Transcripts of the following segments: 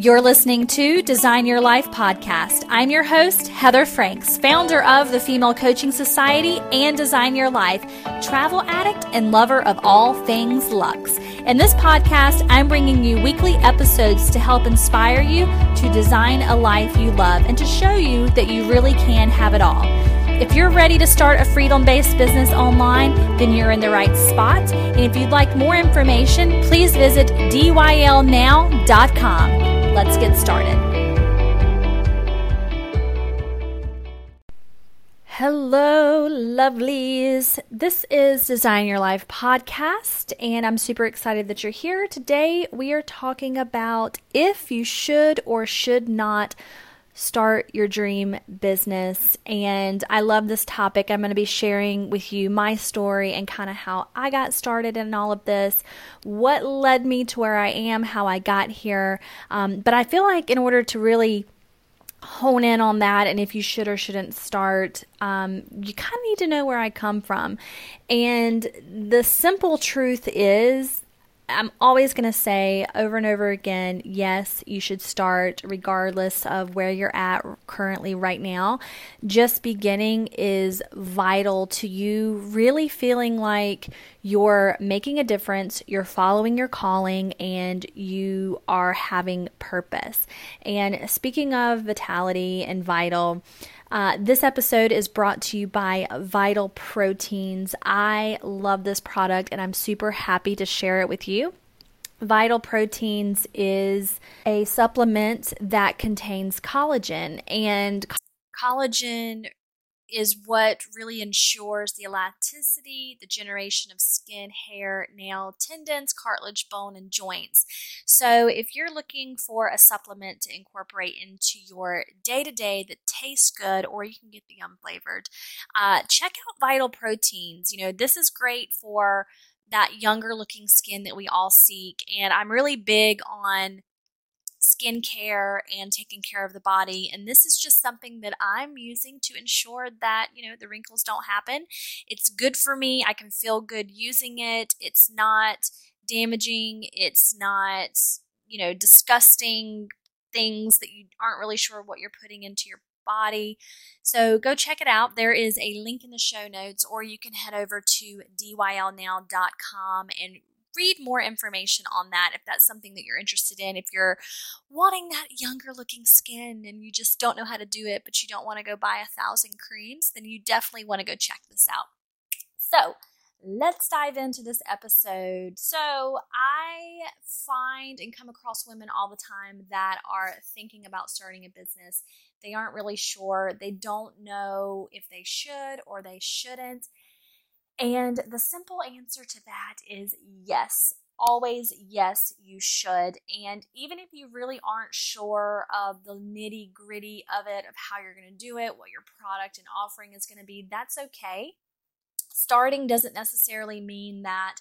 You're listening to Design Your Life podcast. I'm your host, Heather Franks, founder of the Female Coaching Society and Design Your Life, travel addict and lover of all things luxe. In this podcast, I'm bringing you weekly episodes to help inspire you to design a life you love and to show you that you really can have it all. If you're ready to start a freedom based business online, then you're in the right spot. And if you'd like more information, please visit dylnow.com. Let's get started. Hello, lovelies. This is Design Your Life podcast, and I'm super excited that you're here. Today, we are talking about if you should or should not start your dream business. And I love this topic. I'm going to be sharing with you my story and kind of how I got started in all of this, what led me to where I am, how I got here. Um, but I feel like in order to really hone in on that and if you should or shouldn't start, um, you kind of need to know where I come from. And the simple truth is I'm always going to say over and over again yes, you should start regardless of where you're at currently right now. Just beginning is vital to you really feeling like you're making a difference, you're following your calling, and you are having purpose. And speaking of vitality and vital, uh, this episode is brought to you by Vital Proteins. I love this product and I'm super happy to share it with you. Vital Proteins is a supplement that contains collagen, and collagen is what really ensures the elasticity, the generation of skin, hair, nail, tendons, cartilage, bone, and joints. So, if you're looking for a supplement to incorporate into your day to day that tastes good, or you can get the unflavored, uh, check out Vital Proteins. You know, this is great for that younger looking skin that we all seek. And I'm really big on skincare and taking care of the body. And this is just something that I'm using to ensure that, you know, the wrinkles don't happen. It's good for me. I can feel good using it. It's not damaging. It's not, you know, disgusting things that you aren't really sure what you're putting into your body. So go check it out. There is a link in the show notes, or you can head over to dylnow.com and read more information on that if that's something that you're interested in. If you're wanting that younger looking skin and you just don't know how to do it, but you don't want to go buy a thousand creams, then you definitely want to go check this out. So, let's dive into this episode. So, I find and come across women all the time that are thinking about starting a business. They aren't really sure, they don't know if they should or they shouldn't. And the simple answer to that is yes. Always, yes, you should. And even if you really aren't sure of the nitty gritty of it, of how you're going to do it, what your product and offering is going to be, that's okay starting doesn't necessarily mean that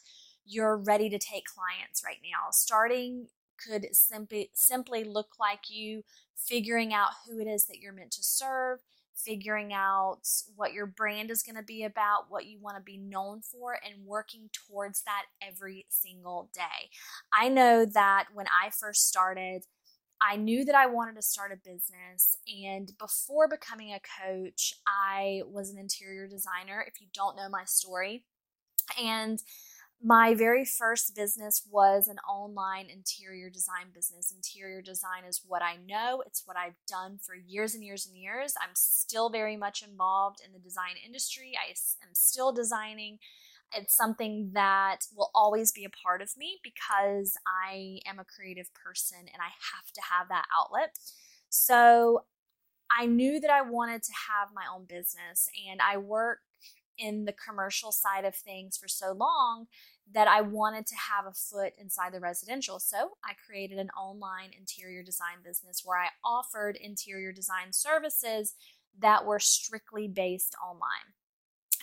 you're ready to take clients right now. Starting could simply simply look like you figuring out who it is that you're meant to serve, figuring out what your brand is going to be about, what you want to be known for, and working towards that every single day. I know that when I first started, I knew that I wanted to start a business. And before becoming a coach, I was an interior designer, if you don't know my story. And my very first business was an online interior design business. Interior design is what I know, it's what I've done for years and years and years. I'm still very much involved in the design industry. I am still designing it's something that will always be a part of me because I am a creative person and I have to have that outlet. So I knew that I wanted to have my own business and I work in the commercial side of things for so long that I wanted to have a foot inside the residential. So I created an online interior design business where I offered interior design services that were strictly based online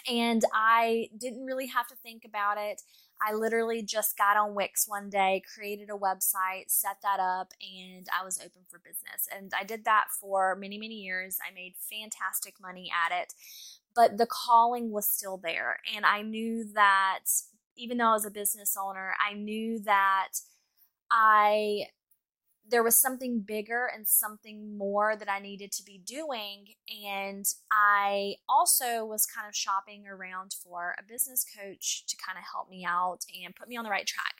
and I didn't really have to think about it. I literally just got on Wix one day, created a website, set that up, and I was open for business. And I did that for many, many years. I made fantastic money at it, but the calling was still there. And I knew that even though I was a business owner, I knew that I there was something bigger and something more that I needed to be doing. And I also was kind of shopping around for a business coach to kind of help me out and put me on the right track.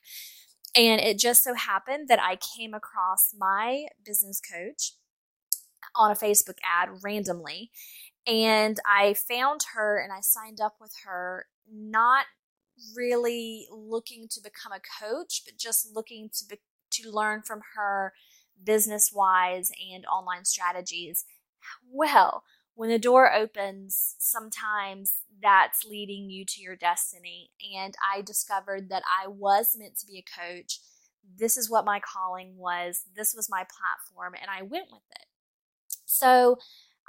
And it just so happened that I came across my business coach on a Facebook ad randomly. And I found her and I signed up with her, not really looking to become a coach, but just looking to be, to learn from her business wise and online strategies. Well, when the door opens, sometimes that's leading you to your destiny. And I discovered that I was meant to be a coach. This is what my calling was, this was my platform, and I went with it. So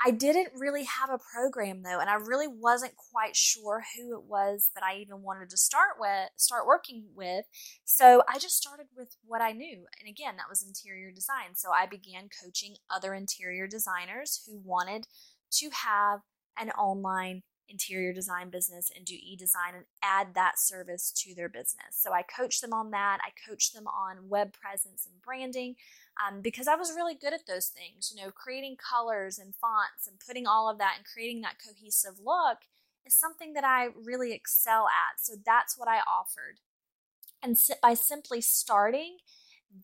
I didn't really have a program though, and I really wasn't quite sure who it was that I even wanted to start with, start working with. So I just started with what I knew. And again, that was interior design. So I began coaching other interior designers who wanted to have an online interior design business and do e-design and add that service to their business. So I coach them on that. I coach them on web presence and branding um, because I was really good at those things. You know, creating colors and fonts and putting all of that and creating that cohesive look is something that I really excel at. So that's what I offered. And by simply starting,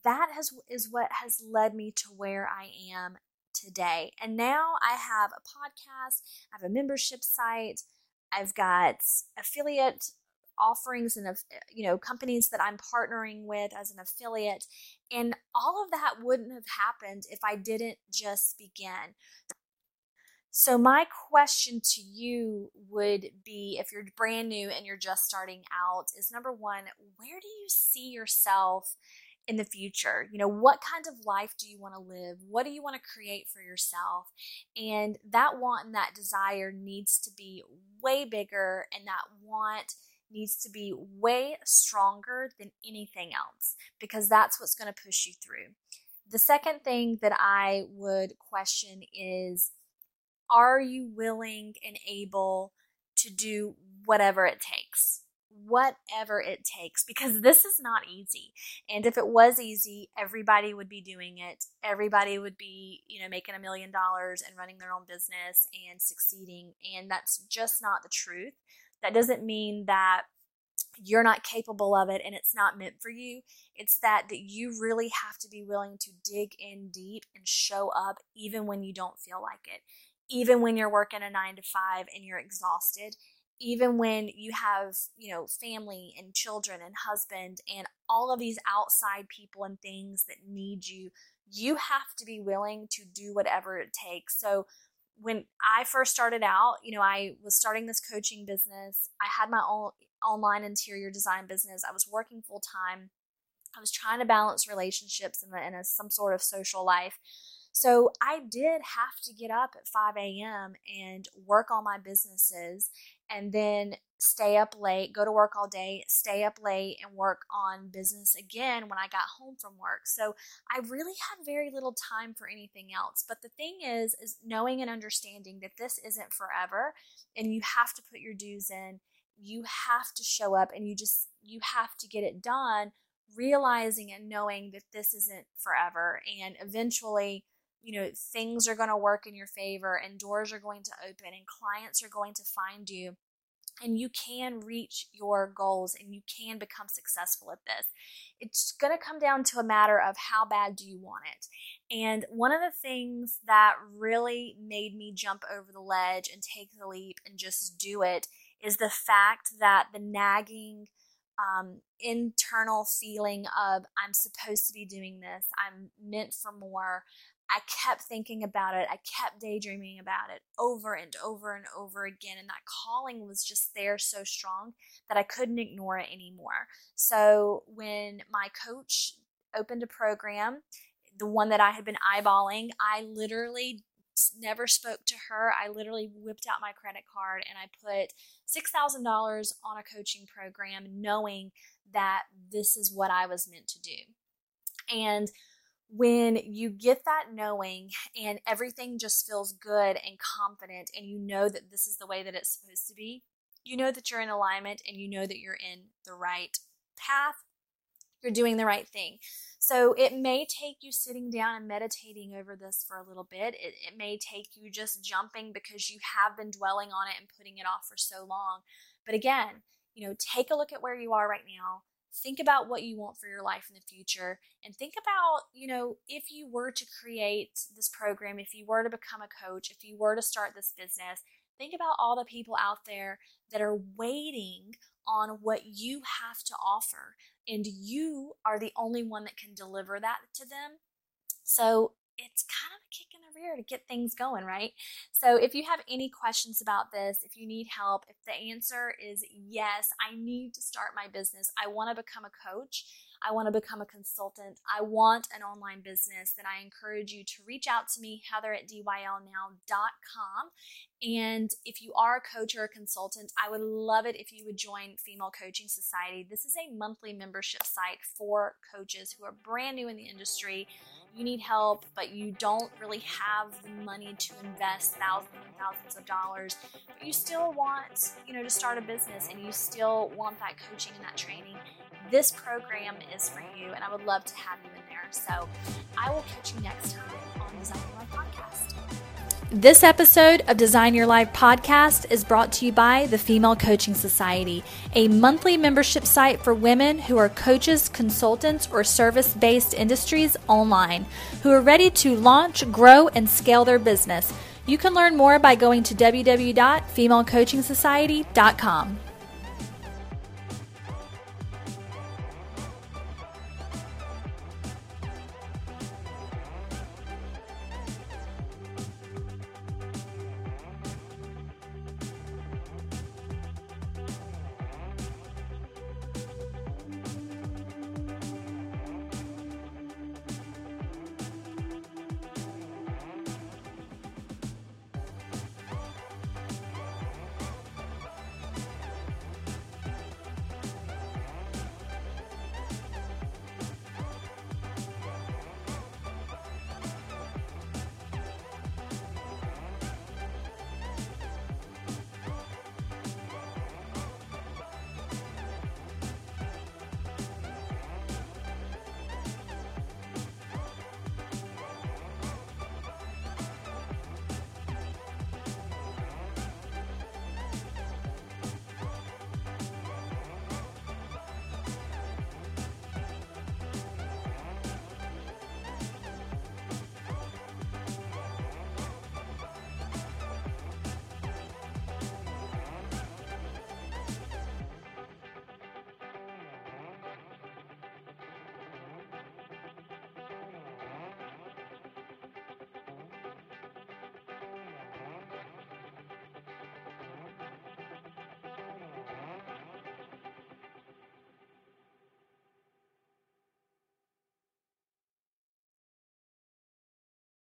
that has is what has led me to where I am today. And now I have a podcast, I have a membership site, I've got affiliate offerings and uh, you know companies that I'm partnering with as an affiliate and all of that wouldn't have happened if I didn't just begin. So my question to you would be if you're brand new and you're just starting out is number 1, where do you see yourself in the future. You know, what kind of life do you want to live? What do you want to create for yourself? And that want and that desire needs to be way bigger, and that want needs to be way stronger than anything else because that's what's going to push you through. The second thing that I would question is are you willing and able to do whatever it takes? Whatever it takes because this is not easy. And if it was easy, everybody would be doing it. Everybody would be, you know, making a million dollars and running their own business and succeeding. And that's just not the truth. That doesn't mean that you're not capable of it and it's not meant for you. It's that that you really have to be willing to dig in deep and show up even when you don't feel like it. Even when you're working a 9 to 5 and you're exhausted, even when you have, you know, family and children and husband and all of these outside people and things that need you, you have to be willing to do whatever it takes. So when I first started out, you know, I was starting this coaching business. I had my own online interior design business. I was working full time. I was trying to balance relationships and, a, some sort of social life. So I did have to get up at 5 a.m. and work on my businesses and then stay up late, go to work all day, stay up late, and work on business again when I got home from work. So I really had very little time for anything else. But the thing is, is knowing and understanding that this isn't forever and you have to put your dues in. You have to show up and you just, you have to get it done, realizing and knowing that this isn't forever. And eventually, you know, things are going to work in your favor and doors are going to open and clients are going to find you and you can reach your goals and you can become successful at this. It's going to come down to a matter of how bad do you want it. And one of the things that really made me jump over the ledge and take the leap and just do it is the fact that the nagging um, internal feeling of I'm supposed to be doing this, I'm meant for more, I kept thinking about it. I kept daydreaming about it over and over and over again. And that calling was just there so strong that I couldn't ignore it anymore. So when my coach opened a program, the one that I had been eyeballing, I literally never spoke to her. I literally whipped out my credit card and I put $6,000 on a coaching program, knowing that this is what I was meant to do. And when you get that knowing and everything just feels good and confident and you know that this is the way that it's supposed to be, you know that you're in alignment and you know that you're in the right path, you're doing the right thing. So it may take you sitting down and meditating over this for a little bit. It, it may take you just jumping because you have been dwelling on it and putting it off for so long. But again, you know, take a look at where you are right now. Think about what you want for your life in the future and think about, you know, if you were to create this program, if you were to become a coach, if you were to start this business, think about all the people out there that are waiting on what you have to offer and you are the only one that can deliver that to them. So it's kind of a kick rear to get things going, right? So if you have any questions about this, if you need help, if the answer is yes, I need to start my business, I want to become a coach, I want to become a consultant, I want an online business, then I encourage you to reach out to me, Heather at dylnow.com. And if you are a coach or a consultant, I would love it if you would join Female Coaching Society. This is a monthly membership site for coaches who are brand new in the industry. You need help, but you don't really have the money to invest thousands and thousands of dollars. But you still want, you know, to start a business and you still want that coaching and that training this program is for you, and I would love to have you in there. So I will catch you next time on Your Life Podcast. This episode of Design Your Life podcast is brought to you by the Female Coaching Society, a monthly membership site for women who are coaches, consultants, or service based industries online who are ready to launch, grow, and scale their business. You can learn more by going to www.femalecoachingsociety.com.